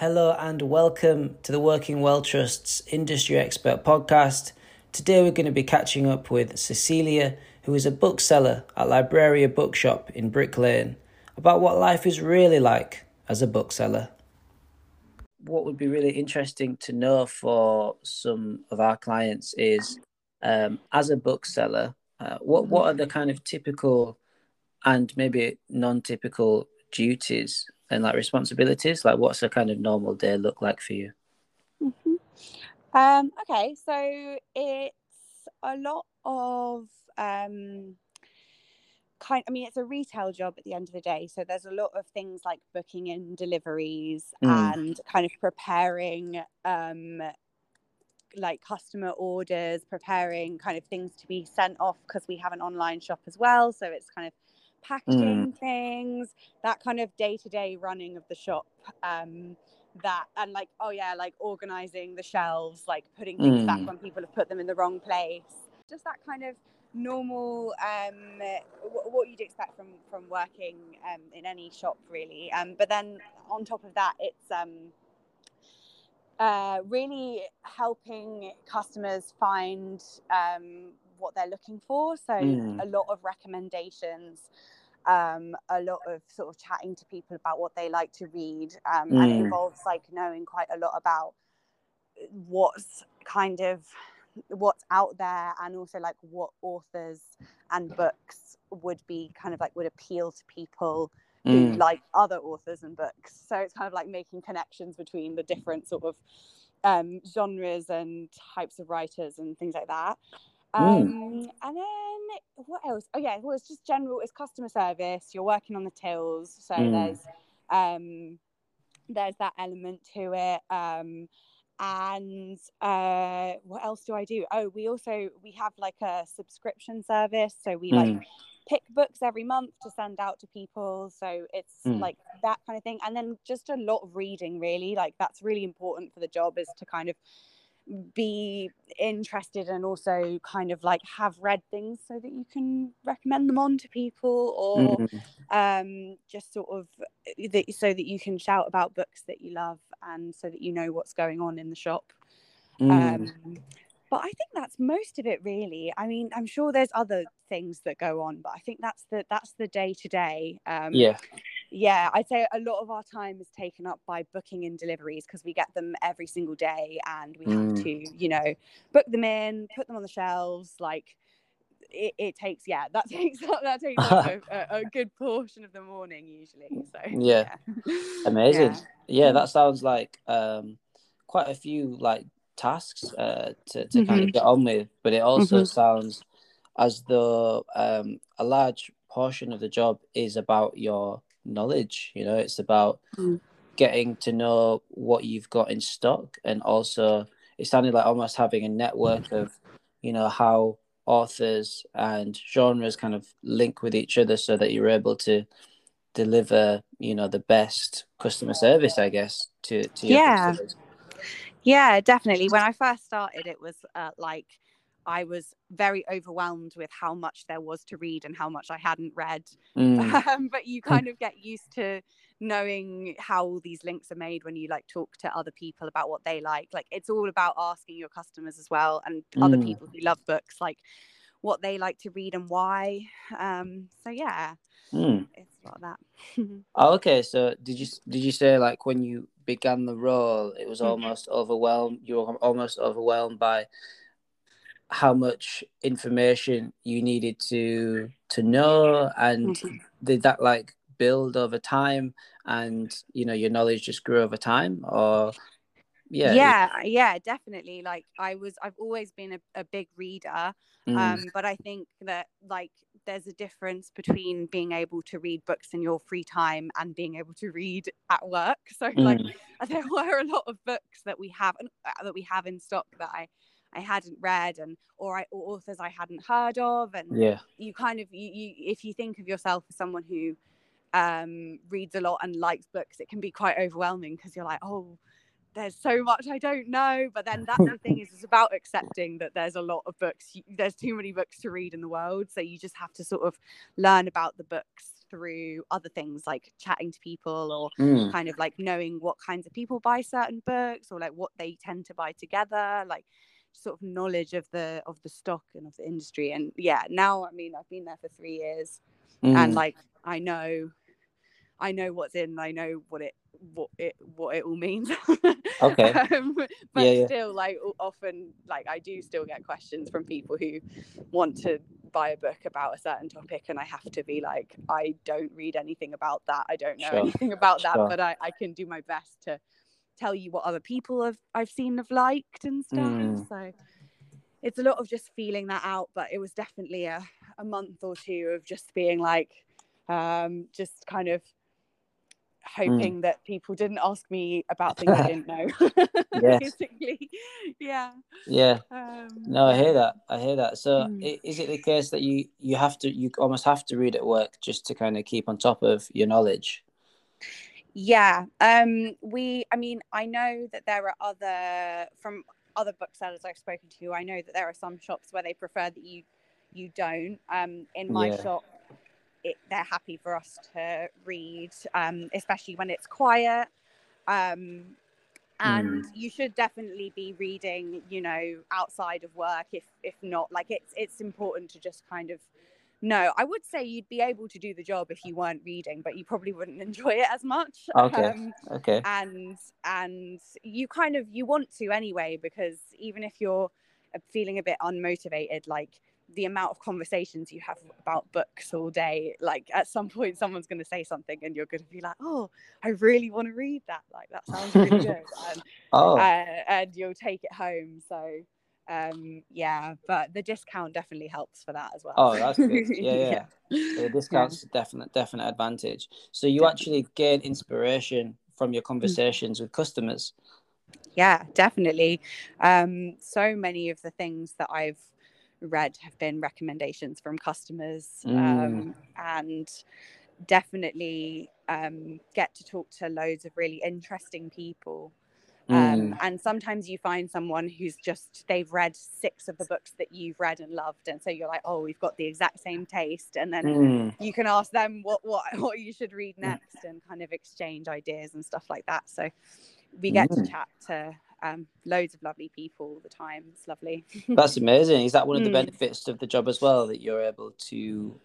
Hello and welcome to the Working Well Trust's Industry Expert podcast. Today we're going to be catching up with Cecilia, who is a bookseller at Libreria Bookshop in Brick Lane, about what life is really like as a bookseller. What would be really interesting to know for some of our clients is, um, as a bookseller, uh, what what are the kind of typical and maybe non-typical duties and like responsibilities? Like, what's a kind of normal day look like for you? Mm-hmm. Um, okay, so it's a lot of um, kind. I mean, it's a retail job at the end of the day, so there's a lot of things like booking in deliveries mm. and kind of preparing. Um, like customer orders, preparing kind of things to be sent off because we have an online shop as well. So it's kind of packaging mm. things, that kind of day to day running of the shop. Um, that and like oh yeah like organizing the shelves like putting things mm. back when people have put them in the wrong place just that kind of normal um what you'd expect from from working um in any shop really um but then on top of that it's um uh, really helping customers find um, what they're looking for. So mm. a lot of recommendations, um, a lot of sort of chatting to people about what they like to read, um, mm. and it hmm. involves like knowing quite a lot about what's kind of what's out there and also like what authors and books would be kind of like would appeal to people who mm. like other authors and books so it's kind of like making connections between the different sort of um, genres and types of writers and things like that Mm. Um, mm. And then what else? Oh yeah, well it's just general. It's customer service. You're working on the tills, so mm. there's um, there's that element to it. Um, and uh, what else do I do? Oh, we also we have like a subscription service, so we like mm. pick books every month to send out to people. So it's mm. like that kind of thing, and then just a lot of reading. Really, like that's really important for the job is to kind of be interested and also kind of like have read things so that you can recommend them on to people or mm. um, just sort of uh, that, so that you can shout about books that you love and so that you know what's going on in the shop mm. um, but I think that's most of it really. I mean, I'm sure there's other things that go on, but I think that's the that's the day to day. Yeah. Yeah, I'd say a lot of our time is taken up by booking in deliveries because we get them every single day and we mm. have to, you know, book them in, put them on the shelves, like it, it takes yeah that takes up that takes up a, a, good portion of the morning usually so yeah, yeah. amazing yeah. yeah. that sounds like um quite a few like tasks uh, to, to mm-hmm. kind of get on with, but it also mm-hmm. sounds as though um, a large portion of the job is about your knowledge. You know, it's about mm. getting to know what you've got in stock, and also it sounded like almost having a network of, you know, how authors and genres kind of link with each other, so that you're able to deliver, you know, the best customer service, I guess, to to your yeah. customers. Yeah, definitely. When I first started, it was uh, like I was very overwhelmed with how much there was to read and how much I hadn't read. Mm. Um, but you kind of get used to knowing how these links are made when you like talk to other people about what they like. Like it's all about asking your customers as well and mm. other people who love books, like what they like to read and why. Um, so yeah, mm. it's a lot of that. oh, okay. So did you did you say like when you began the role, it was mm-hmm. almost mm-hmm. overwhelmed. You were almost overwhelmed by how much information you needed to to know, and mm-hmm. did that like build over time, and you know your knowledge just grew over time, or yeah yeah yeah definitely like i was i've always been a, a big reader mm. um but i think that like there's a difference between being able to read books in your free time and being able to read at work so mm. like there were a lot of books that we have uh, that we have in stock that i I hadn't read and or, I, or authors I hadn't heard of and yeah you kind of you, you if you think of yourself as someone who um reads a lot and likes books it can be quite overwhelming because you're like oh there's so much I don't know. But then that's the thing is it's about accepting that there's a lot of books. There's too many books to read in the world, so you just have to sort of learn about the books through other things like chatting to people or Mm. kind of like knowing what kinds of people buy certain books or like what they tend to buy together like sort of knowledge of the of the stock and of the industry and yeah now i mean i've been there for three years and Mm. like i know i know what's in i know what it what it what it all means Okay. um, but Yeah, yeah. still like often like i do still get questions from people who want to buy a book about a certain topic and i have to be like i don't read anything about that i don't know Sure, anything about that but I, I can do my best to tell you what other people have i've seen have liked and stuff Mm. so it's a lot of just feeling that out but it was definitely a, a month or two of just being like um just kind of Mm. hoping that people didn't ask me about things i didn't know basically yeah Yeah. um, No, I hear that. I hear that. So, Mm. is it the case that you you have to you almost have to read at work just to kind of keep on top of your knowledge? Yeah. Um we I mean I know that there are other from other booksellers I've spoken to, I know that there are some shops where they prefer that you you don't. Um in my Yeah. shop it, they're happy for us to read, um, especially when it's quiet. Um and you should definitely be reading, you know, outside of work if if not like it's it's important to just kind of no, I would say you'd be able to do the job if you weren't reading, but you probably wouldn't enjoy it as much. Okay. Um, Okay. and and you kind of you want to anyway because even if you're uh, feeling a bit unmotivated, like the amount of conversations you have about books all day, like at some point someone's going to say something and you're going to be like, oh, I really want to read that. Like that sounds really good, and Oh, uh, and you'll take it home. So um yeah but the discount definitely helps for that as well oh, that's good. Yeah, yeah. So the discount's a definite definite advantage. So you actually gain inspiration from Mm. your conversations with customers. yeah definitely um so many of the things that i've read have been recommendations from customers Mm. um and definitely um get to talk to loads of really interesting people um Mm. and sometimes you find someone who's just they've read six of the books that you've read and loved and so you're like oh we've got the exact same taste and then Mm. you can ask them what what what you should read next and kind of exchange ideas and stuff like that so we get to Mm. chat to um, loads of lovely people all the time it's lovely That's amazing. Is that one of the Mm. benefits of the job as well that you're able to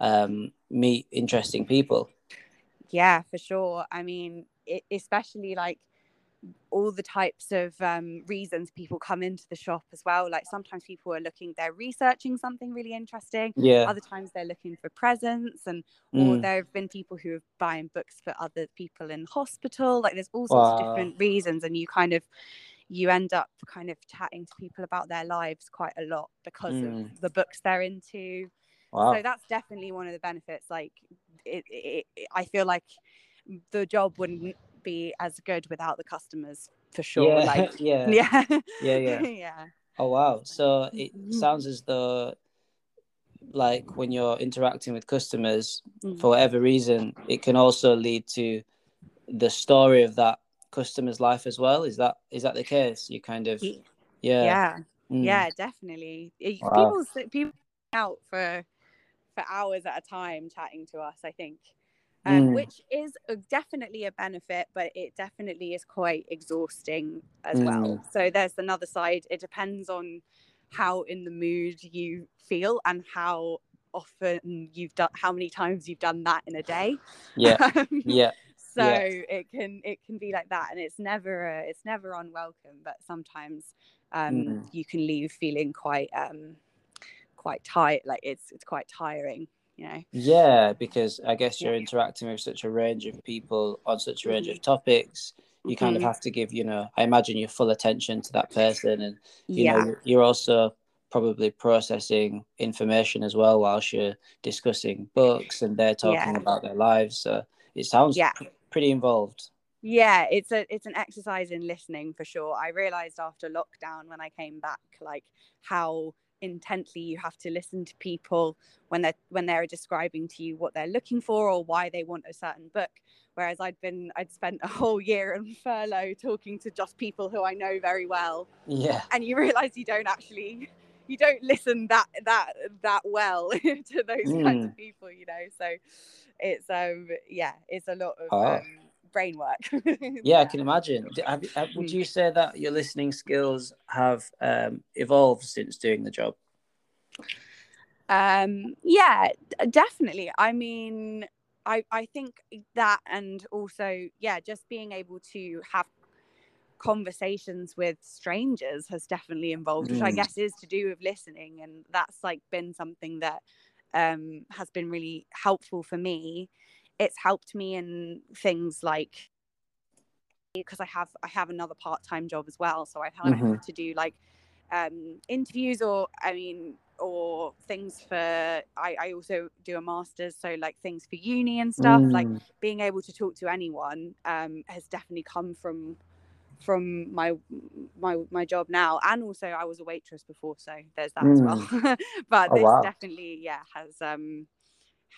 um, meet interesting people? yeah for sure i mean it, especially like all the types of um, reasons people come into the shop as well like sometimes people are looking they're researching something really interesting Yeah. other times they're looking for presents and or Mm. there have been people who are buying books for other people in hospital like there's all sorts of different reasons and you kind of you end up kind of chatting to people about their lives quite a lot because Mm. of the books they're into Wow. so that's definitely one of the benefits like it, it, it i feel like the job wouldn't be as good without the customers for sure yeah. like yeah. yeah Yeah. Yeah. yeah Oh wow. So it Mhm. sounds as though like when you're interacting with customers Mm. for whatever reason, it can also lead to the story of that customer's life as well. Is that is that the case? You kind of yeah. yeah Mm. yeah definitely Wow. people people out for for hours at a time chatting to us i think um, Mm. which is definitely a benefit but it definitely is quite exhausting as Mm. well so there's another side it depends on how in the mood you feel and how often you've done how many times you've done that in a day Yeah. Um, Yeah. so Yeah. it can it can be like that and it's never uh, it's never unwelcome but sometimes um Mm. you can leave feeling quite um quite tight like it's it's quite tiring you know Yeah, because I guess you're interacting with such a range of people on such a range of topics. You kind of Mhm. have to give, you know, I imagine your full attention to that person, and you yeah know, you're also probably processing information as well whilst you're discussing books and they're talking Yeah. about their lives. So it sounds Yeah. pr- pretty involved. yeah it's a it's an exercise in listening for sure i realized after lockdown when i came back like how intently you have to listen to people when they're when they're describing to you what they're looking for or why they want a certain book whereas i'd been i'd spent a whole year on furlough talking to just people who i know very well Yeah. and you realize you don't actually you don't listen that that that well to those mm. kinds of mm. people you know so it's um yeah it's a lot of oh. um, brain work yeah, i can imagine. Have, have, would mm. you say that your listening skills have um, evolved since doing the job? Um yeah definitely. I mean I, I think that and also yeah just being able to have conversations with strangers has definitely involved which i mm. guess is to do with listening and that's like been something that um, has been really helpful for me it's helped me in things like because i have i have another part-time job as well so i have mm-hmm. to do like um, interviews or i mean or things for I, I also do a master's so like things for uni and stuff mm. like being able to talk to anyone um, has definitely come from from my my my job now and also I was a waitress before so there's that mm. as well mm. but oh, this wow. definitely yeah has um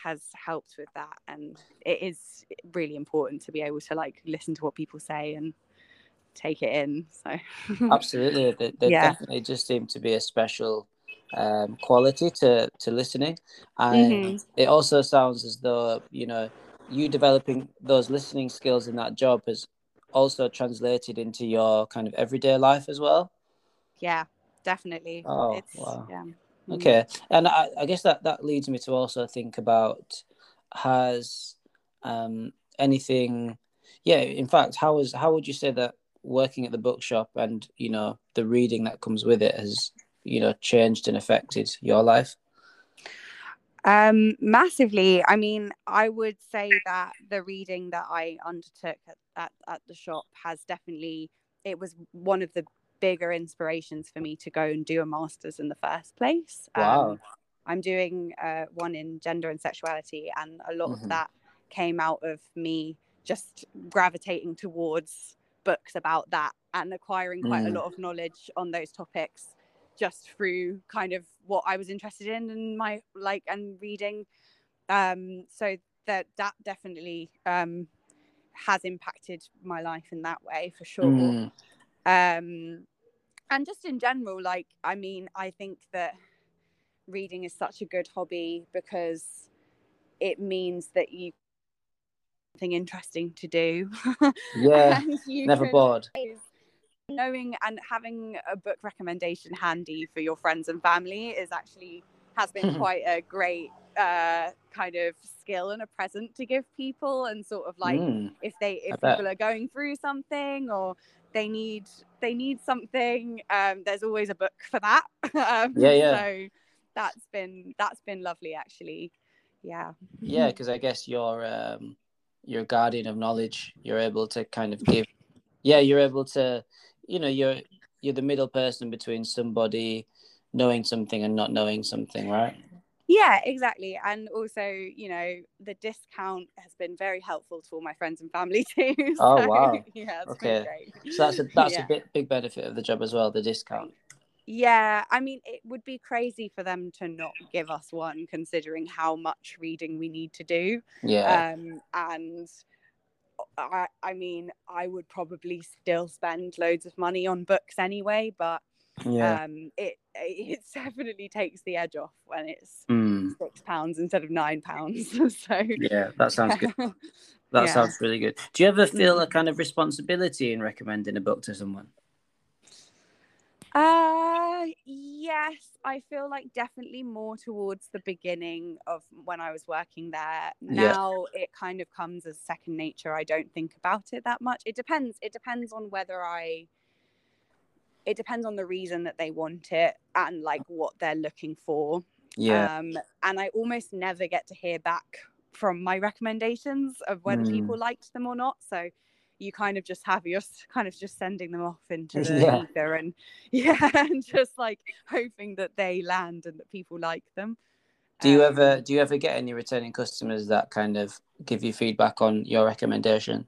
has helped with that and it is really important to be able to like listen to what people say and take it in so absolutely there, there yeah. definitely just seem to be a special um, quality to to listening, and mm-hmm. it also sounds as though you know you developing those listening skills in that job has also translated into your kind of everyday life as well. Yeah, definitely. Oh it's, wow. Yeah. Mm-hmm. Okay, and I, I guess that that leads me to also think about has um, anything yeah in fact how is how would you say that working at the bookshop and you know the reading that comes with it has you know changed and affected your life? Um, massively. I mean, I would say that the reading that I undertook at, at, at the shop has definitely it was one of the bigger inspirations for me to go and do a master's in the first place. Wow. Um, I'm doing uh, one in gender and sexuality, and a lot mm-hmm. of that came out of me just gravitating towards books about that and acquiring quite mm. a lot of knowledge on those topics just through kind of what I was interested in and my like and reading. Um, so that that definitely um, has impacted my life in that way for sure. Mm. Um, and just in general, like I mean, I think that reading is such a good hobby because it means that you something interesting to do. Yeah, never bored knowing and having a book recommendation handy for your friends and family is actually has been quite a great uh, kind of skill and a present to give people and sort of like mm, if they if people are going through something or they need they need something um, there's always a book for that. Um, yeah yeah. so that's been that's been lovely actually. Yeah. Yeah because i guess you're um you're guardian of knowledge you're able to kind of give yeah you're able to you know you're you're the middle person between somebody knowing something and not knowing something right yeah exactly and also you know the discount has been very helpful to all my friends and family too so, oh wow. yeah okay so that's a that's yeah. a big, big benefit of the job as well the discount. Yeah i mean it would be crazy for them to not give us one considering how much reading we need to do yeah. um and I, I mean, I would probably still spend loads of money on books anyway, but yeah. um, it it definitely takes the edge off when it's mm. six pounds instead of nine pounds. so yeah, that sounds good. That yeah. sounds really good. Do you ever feel a mm. kind of responsibility in recommending a book to someone? Uh, yes, I feel like definitely more towards the beginning of when I was working there. Now yeah. it kind of comes as second nature. I don't think about it that much. It depends. It depends on whether I. It depends on the reason that they want it and like what they're looking for. Yeah. Um, and I almost never get to hear back from my recommendations of whether mm. people liked them or not. So you kind of just have you're kind of just sending them off into the yeah. ether and yeah and just like hoping that they land and that people like them do you um, ever do you ever get any returning customers that kind of give you feedback on your recommendation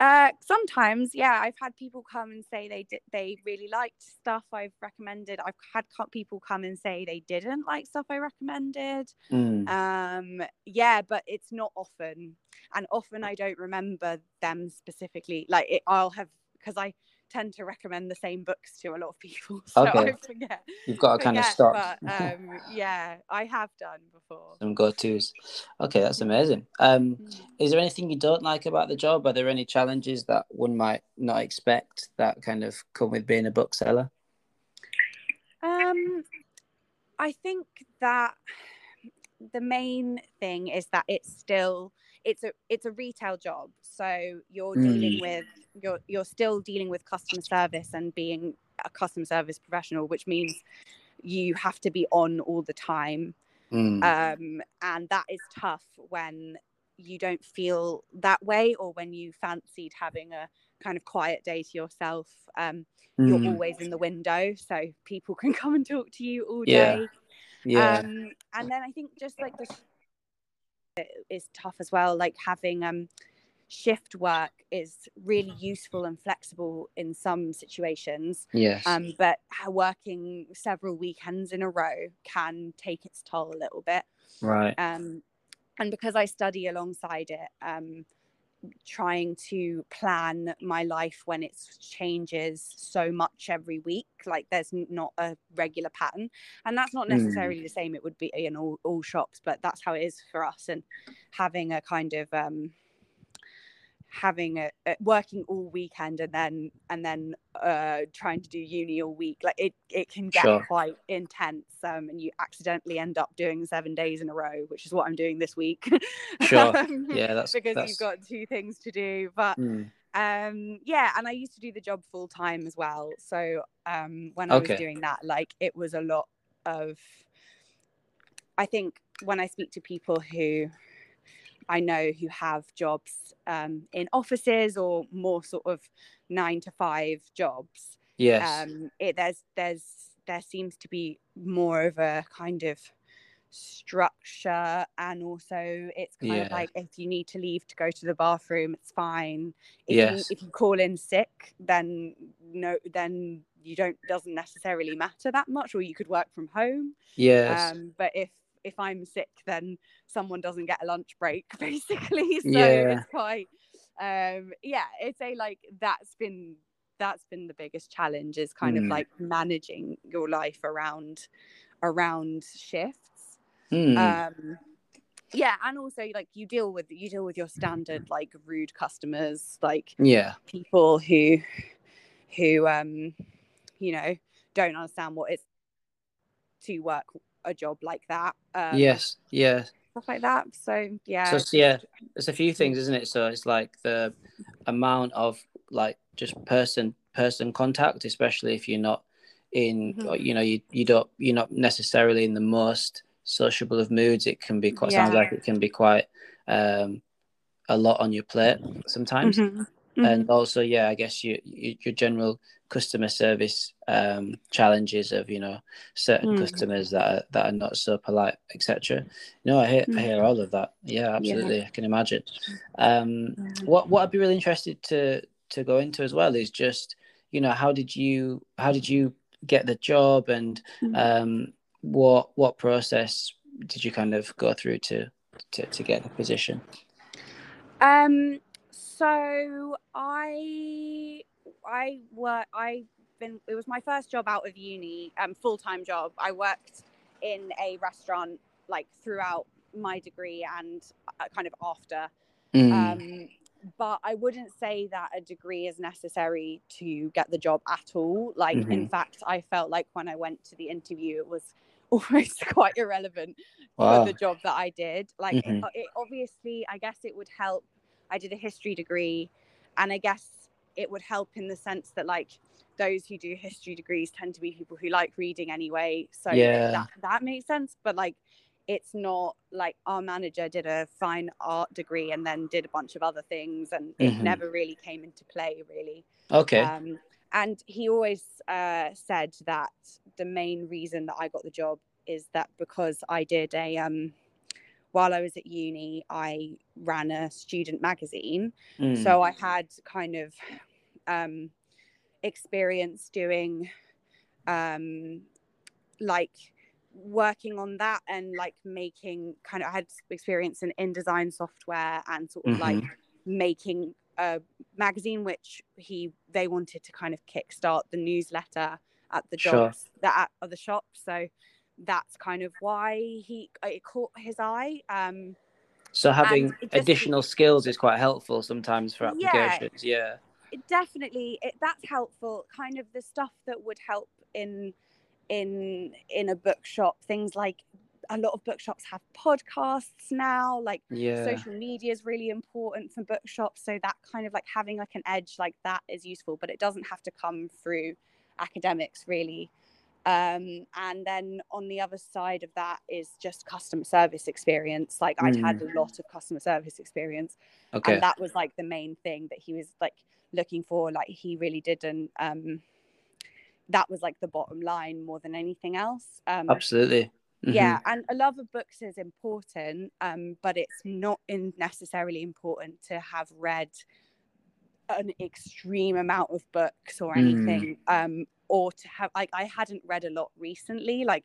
uh, sometimes, yeah, I've had people come and say they did, they really liked stuff I've recommended. I've had people come and say they didn't like stuff I recommended. Mm. Um, yeah, but it's not often, and often I don't remember them specifically. Like it, I'll have because I tend to recommend the same books to a lot of people. So okay. I forget. You've got to kind of stop. But, um, yeah, I have done before. Some go tos. Okay, that's amazing. Um, Mm. is there anything you don't like about the job? Are there any challenges that one might not expect that kind of come with being a bookseller? Um, I think that the main thing is that it's still it's a it's a retail job, so you're dealing Mm. with you're you're still dealing with customer service and being a customer service professional, which means you have to be on all the time, Mm. um, and that is tough when you don't feel that way or when you fancied having a kind of quiet day to yourself um, you're Mm. always in the window so people can come and talk to you all Yeah. day yeah. um and then i think just like the is tough as well like having um shift work is really useful and flexible in some situations yes. um but working several weekends in a row can take its toll a little bit right. um and because i study alongside it um trying to plan my life when it changes so much every week like there's not a regular pattern and that's not Mm. necessarily the same it would be in all, all shops but that's how it is for us and having a kind of um having a, a working all weekend and then and then uh trying to do uni all week like it it can get Sure. quite intense um and you accidentally end up doing seven days in a row which is what i'm doing this week Sure. Um, Yeah, that's because that's. you've got two things to do but Mm. um yeah and i used to do the job full time as well so um when i Okay. was doing that like it was a lot of i think when i speak to people who i know who have jobs um in offices or more sort of nine to five jobs Yes. um it there's there's there seems to be more of a kind of structure and also it's kind of like if you need to leave to go to the bathroom it's fine if Yes. you if you call in sick then no then you don't doesn't necessarily matter that much or you could work from home yes. um but if if i'm sick then someone doesn't get a lunch break basically so Yeah. it's quite um yeah it's a like that's been that's been the biggest challenge is kind of Mm. like managing your life around around shifts Mm. um yeah and also like you deal with you deal with your standard like rude customers like yeah. people who who um you know don't understand what it's to work a job like that um yes. Yeah. stuff like that so yeah So yeah, there's a few things, isn't it? So it's like the amount of like just person person contact, especially if you're not in, Mhm. or, you know, you you don't you're not necessarily in the most sociable of moods. It can be quite sounds like it can be quite um a lot on your plate sometimes. Mhm. and also yeah i guess you, you your general customer service um challenges of you know certain Mm. customers that are, that are not so polite etc no i hear i hear all of that. Yeah absolutely. I can imagine. Um what what i'd be really interested to to go into as well is just you know how did you how did you get the job and Mhm. um what what process did you kind of go through to to, to get the position? Um, so I I work I've been it was my first job out of uni, um, full time job. I worked in a restaurant like throughout my degree and uh, kind of after. Mm, Um, but I wouldn't say that a degree is necessary to get the job at all. Like, in fact, I felt like when I went to the interview, it was almost quite irrelevant wow for the job that I did. Like, it, Mhm. it obviously, I guess it would help. I did a history degree, and I guess it would help in the sense that, like, those who do history degrees tend to be people who like reading anyway. So Yeah. that, that makes sense. But, like, it's not like our manager did a fine art degree and then did a bunch of other things, and it Mhm. never really came into play, really. okay Um, and he always uh, said that the main reason that I got the job is that because I did a, um, while I was at uni, I ran a student magazine. Mm. So I had kind of um, experience doing um, like working on that and like making kind of I had experience in InDesign software and sort of like making a magazine which he they wanted to kind of kickstart the newsletter at the jobs sure. that at the shop. So that's kind of why he it caught his eye. Um, so having just, additional skills is quite helpful sometimes for applications. Yeah, yeah. It definitely, it, that's helpful. Kind of the stuff that would help in in in a bookshop. Things like a lot of bookshops have podcasts now. Like yeah. social media is really important for bookshops. So that kind of like having like an edge like that is useful, but it doesn't have to come through academics really. Um, and then on the other side of that is just customer service experience. Like mm. I'd had mm. a lot of customer service experience, okay. and that was like the main thing that he was like looking for. Like he really didn't. Um, that was like the bottom line more than anything else. Um, Absolutely. Mm-hmm. Yeah, and a love of books is important, um, but it's not in necessarily important to have read an extreme amount of books or anything. Mm. Um, or to have like I hadn't read a lot recently, like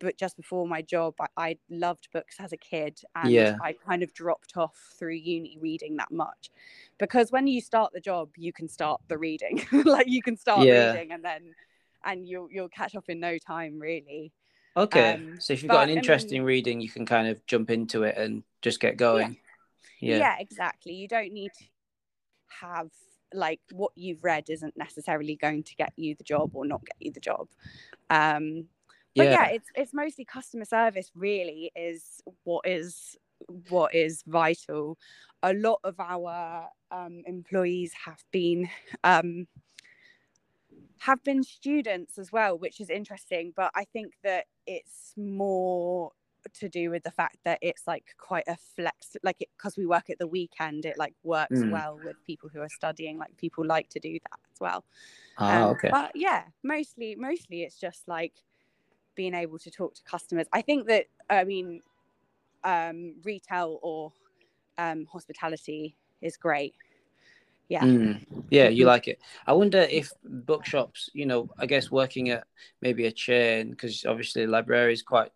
but just before my job I, I loved books as a kid and yeah. I kind of dropped off through uni reading that much. Because when you start the job you can start the reading. like you can start yeah. reading and then and you'll you'll catch up in no time really. Okay. Um, so if you've got an interest in reading you can kind of jump into it and just get going. Yeah. yeah. yeah exactly. You don't need to have like what you've read isn't necessarily going to get you the job or not get you the job um but yeah. yeah it's it's mostly customer service really is what is what is vital a lot of our um, employees have been um, have been students as well which is interesting but i think that it's more to do with the fact that it's like quite a flex like it because we work at the weekend it like works mm. well with people who are studying like people like to do that as well ah, um, okay. but yeah mostly mostly it's just like being able to talk to customers i think that i mean um, retail or um, hospitality is great yeah mm. yeah you like it i wonder if bookshops you know i guess working at maybe a chain because obviously Libreria is quite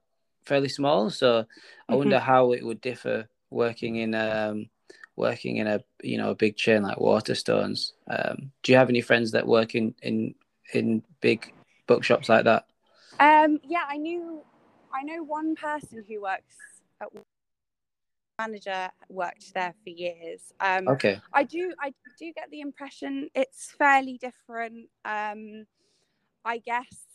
fairly small. So I mm-hmm. wonder how it would differ working in um, working in a you know a big chain like Waterstones. Um, do you have any friends that work in in in big bookshops like that? Um, yeah, I knew I know one person who works at manager worked there for years. Um, okay. I do I do get the impression it's fairly different. Um, I guess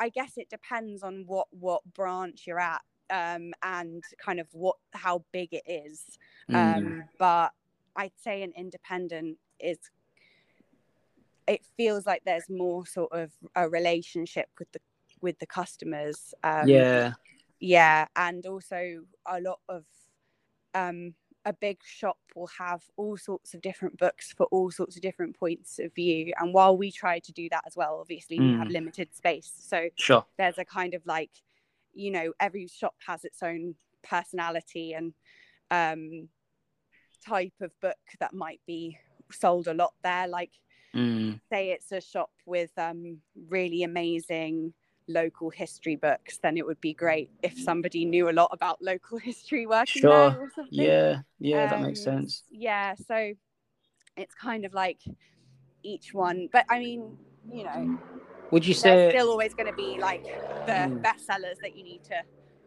I guess it depends on what what branch you're at um, and kind of what how big it is. Mm. Um, but I'd say an independent is it feels like there's more sort of a relationship with the with the customers. Um, yeah, yeah, and also a lot of um, a big shop will have all sorts of different books for all sorts of different points of view. And while we try to do that as well, obviously mm. we have mm. limited space. So sure. there's a kind of like, you know, every shop has its own personality and um, type of book that might be sold a lot there. Like, mm. say it's a shop with um, really amazing local history books, then it would be great if somebody knew a lot about local history working sure. there or something. Yeah, yeah, um, that makes um, sense. Yeah, so it's kind of like each one, but I mean, you know, would you say still always going to be like the mm. bestsellers that you need to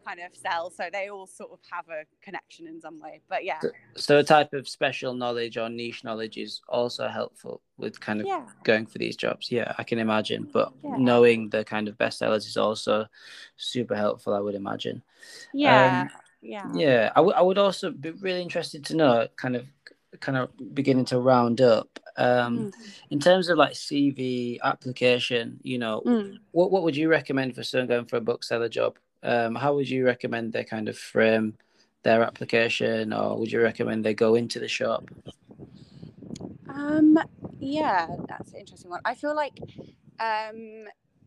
kind of sell. So they all sort of have a connection in some way. But yeah. So a type of special knowledge or niche knowledge is also helpful with kind of yeah. going for these jobs. Yeah, I can imagine. But yeah. knowing the kind of bestsellers is also super helpful, I would imagine. Yeah. Um, yeah. Yeah. I, w- I would also be really interested to know kind of kind of beginning to round up um mm. in terms of like cv application you know mm. what what would you recommend for someone going for a bookseller job um, how would you recommend they kind of frame their application, or would you recommend they go into the shop? Um, yeah, that's an interesting one. I feel like um,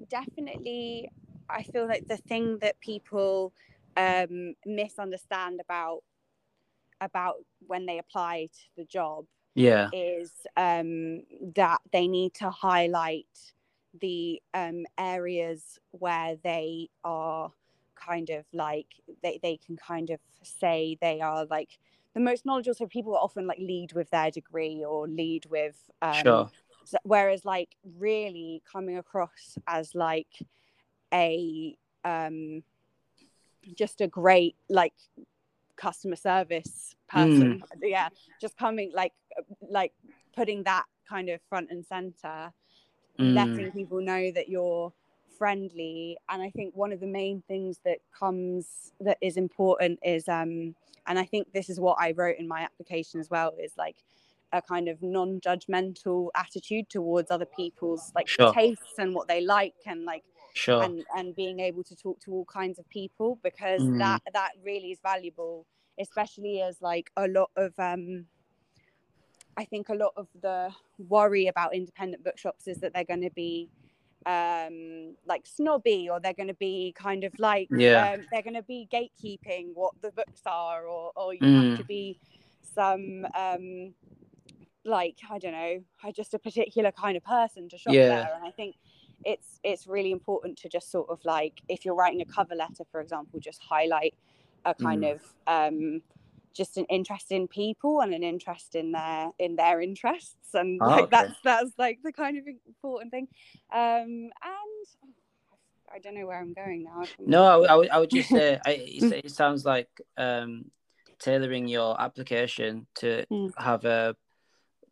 definitely, I feel like the thing that people um, misunderstand about about when they apply to the job yeah is um, that they need to highlight the um, areas where they are kind of like they, they can kind of say they are like the most knowledgeable so people often like lead with their degree or lead with um, sure whereas like really coming across as like a um just a great like customer service person mm. yeah just coming like like putting that kind of front and center mm. letting people know that you're friendly and i think one of the main things that comes that is important is um and i think this is what i wrote in my application as well is like a kind of non-judgmental attitude towards other people's like sure. tastes and what they like and like sure and and being able to talk to all kinds of people because mm. that that really is valuable especially as like a lot of um i think a lot of the worry about independent bookshops is that they're going to be um like snobby or they're going to be kind of like yeah um, they're going to be gatekeeping what the books are or or you mm. have to be some um like I don't know, just a particular kind of person to shop yeah. there. And I think it's it's really important to just sort of like if you're writing a cover letter, for example, just highlight a kind mm. of um just an interest in people and an interest in their in their interests and oh, like okay. that's that's like the kind of important thing um and I don't know where I'm going now. No, I, I, would, I would just say I, it, sounds like um, tailoring your application to mm. have a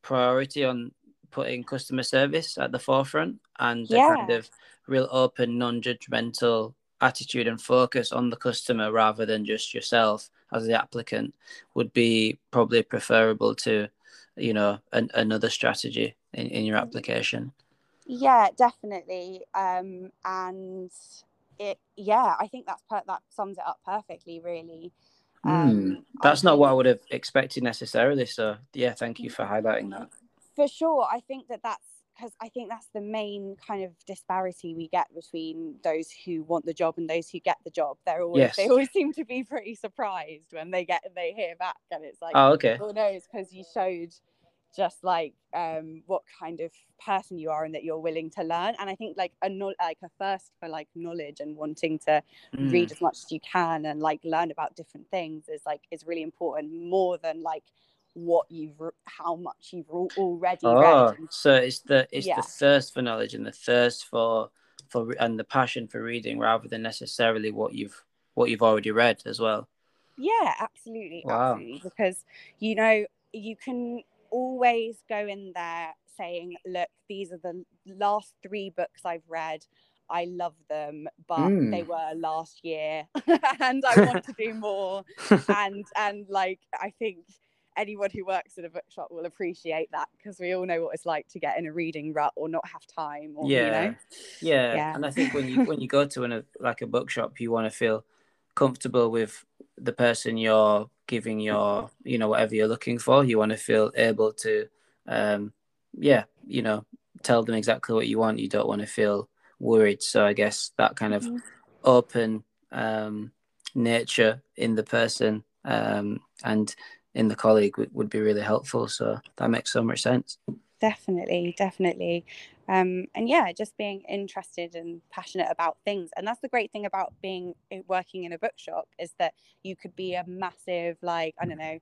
priority on putting customer service at the forefront and yeah. a kind of real open, non-judgmental attitude and focus on the customer rather than just yourself as the applicant would be probably preferable to you know an, another strategy in, in your application yeah definitely um and it yeah i think that's per- that sums it up perfectly really um, mm, that's not what I would have expected necessarily. So yeah, thank you for highlighting that. For sure, I think that that's because I think that's the main kind of disparity we get between those who want the job and those who get the job. They're always yes. they always seem to be pretty surprised when they get they hear back, and it's like, oh, okay, who knows? Because you showed just like um, what kind of person you are and that you're willing to learn and i think like a like a thirst for like knowledge and wanting to mm. read as much as you can and like learn about different things is like is really important more than like what you've how much you've already oh, read so it's the it's yeah. the thirst for knowledge and the thirst for for and the passion for reading rather than necessarily what you've what you've already read as well yeah absolutely wow. absolutely because you know you can always go in there saying, look, these are the last three books I've read. I love them, but mm. they were last year and I want to do more. and and like I think anyone who works in a bookshop will appreciate that because we all know what it's like to get in a reading rut or not have time or yeah. you know. Yeah. yeah. And I think when you when you go to an, a, like a bookshop you want to feel comfortable with the person you're giving your you know whatever you're looking for you want to feel able to um yeah you know tell them exactly what you want you don't want to feel worried so i guess that kind of mm-hmm. open um nature in the person um and in the colleague would, would be really helpful so that makes so much sense. Definitely definitely. Um, and yeah just being interested and passionate about things. And that's the great thing about being eh, working in a bookshop is that you could be a massive like i don't know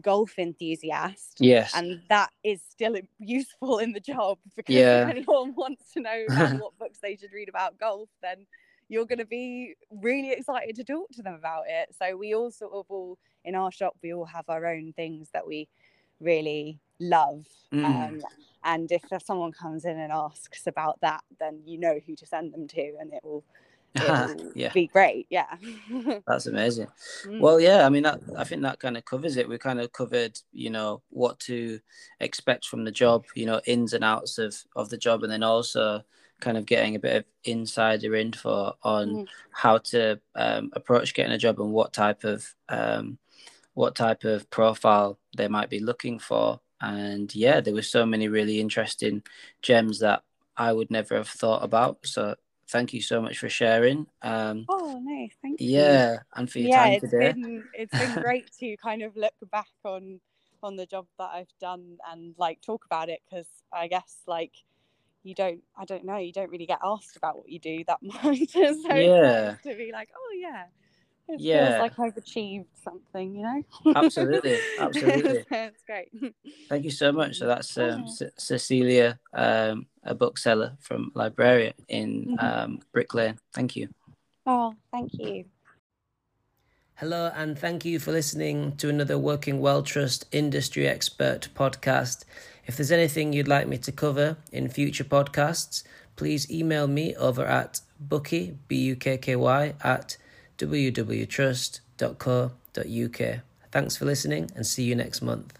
golf enthusiast. Yes. And that is still useful in the job because yeah. if anyone wants to know what books they should read about golf then you're going to be really excited to talk to them about it so we all sort of all in our shop we all have our own things that we really love mm. um, and if someone comes in and asks about that then you know who to send them to and it will, yeah. be great yeah that's amazing mm. well yeah i mean that i think that kind of covers it we kind of covered you know what to expect from the job you know ins and outs of of the job and then also kind of getting a bit of insider info on mm. how to um, approach getting a job and what type of um, what type of profile they might be looking for. And yeah, there were so many really interesting gems that I would never have thought about. So thank you so much for sharing. Um, oh, nice. thank you. Yeah, and for your yeah, time it's today. Been, it's been great to kind of look back on on the job that I've done and like talk about it because I guess like you don't I don't know you don't really get asked about what you do that much so yeah to be like oh yeah it Yeah. feels like I've achieved something, you know. Absolutely, absolutely. it's great. Thank you so much. So that's um, Yeah. C- Cecilia, um, a bookseller from Libreria in Mhm. um, Brick Lane. Thank you. Oh, thank you. Hello, and thank you for listening to another Working Well Trust Industry Expert podcast. If there's anything you'd like me to cover in future podcasts, please email me over at Bukky, B-U-K-K-Y, at www.trust.co.uk. Thanks for listening and see you next month.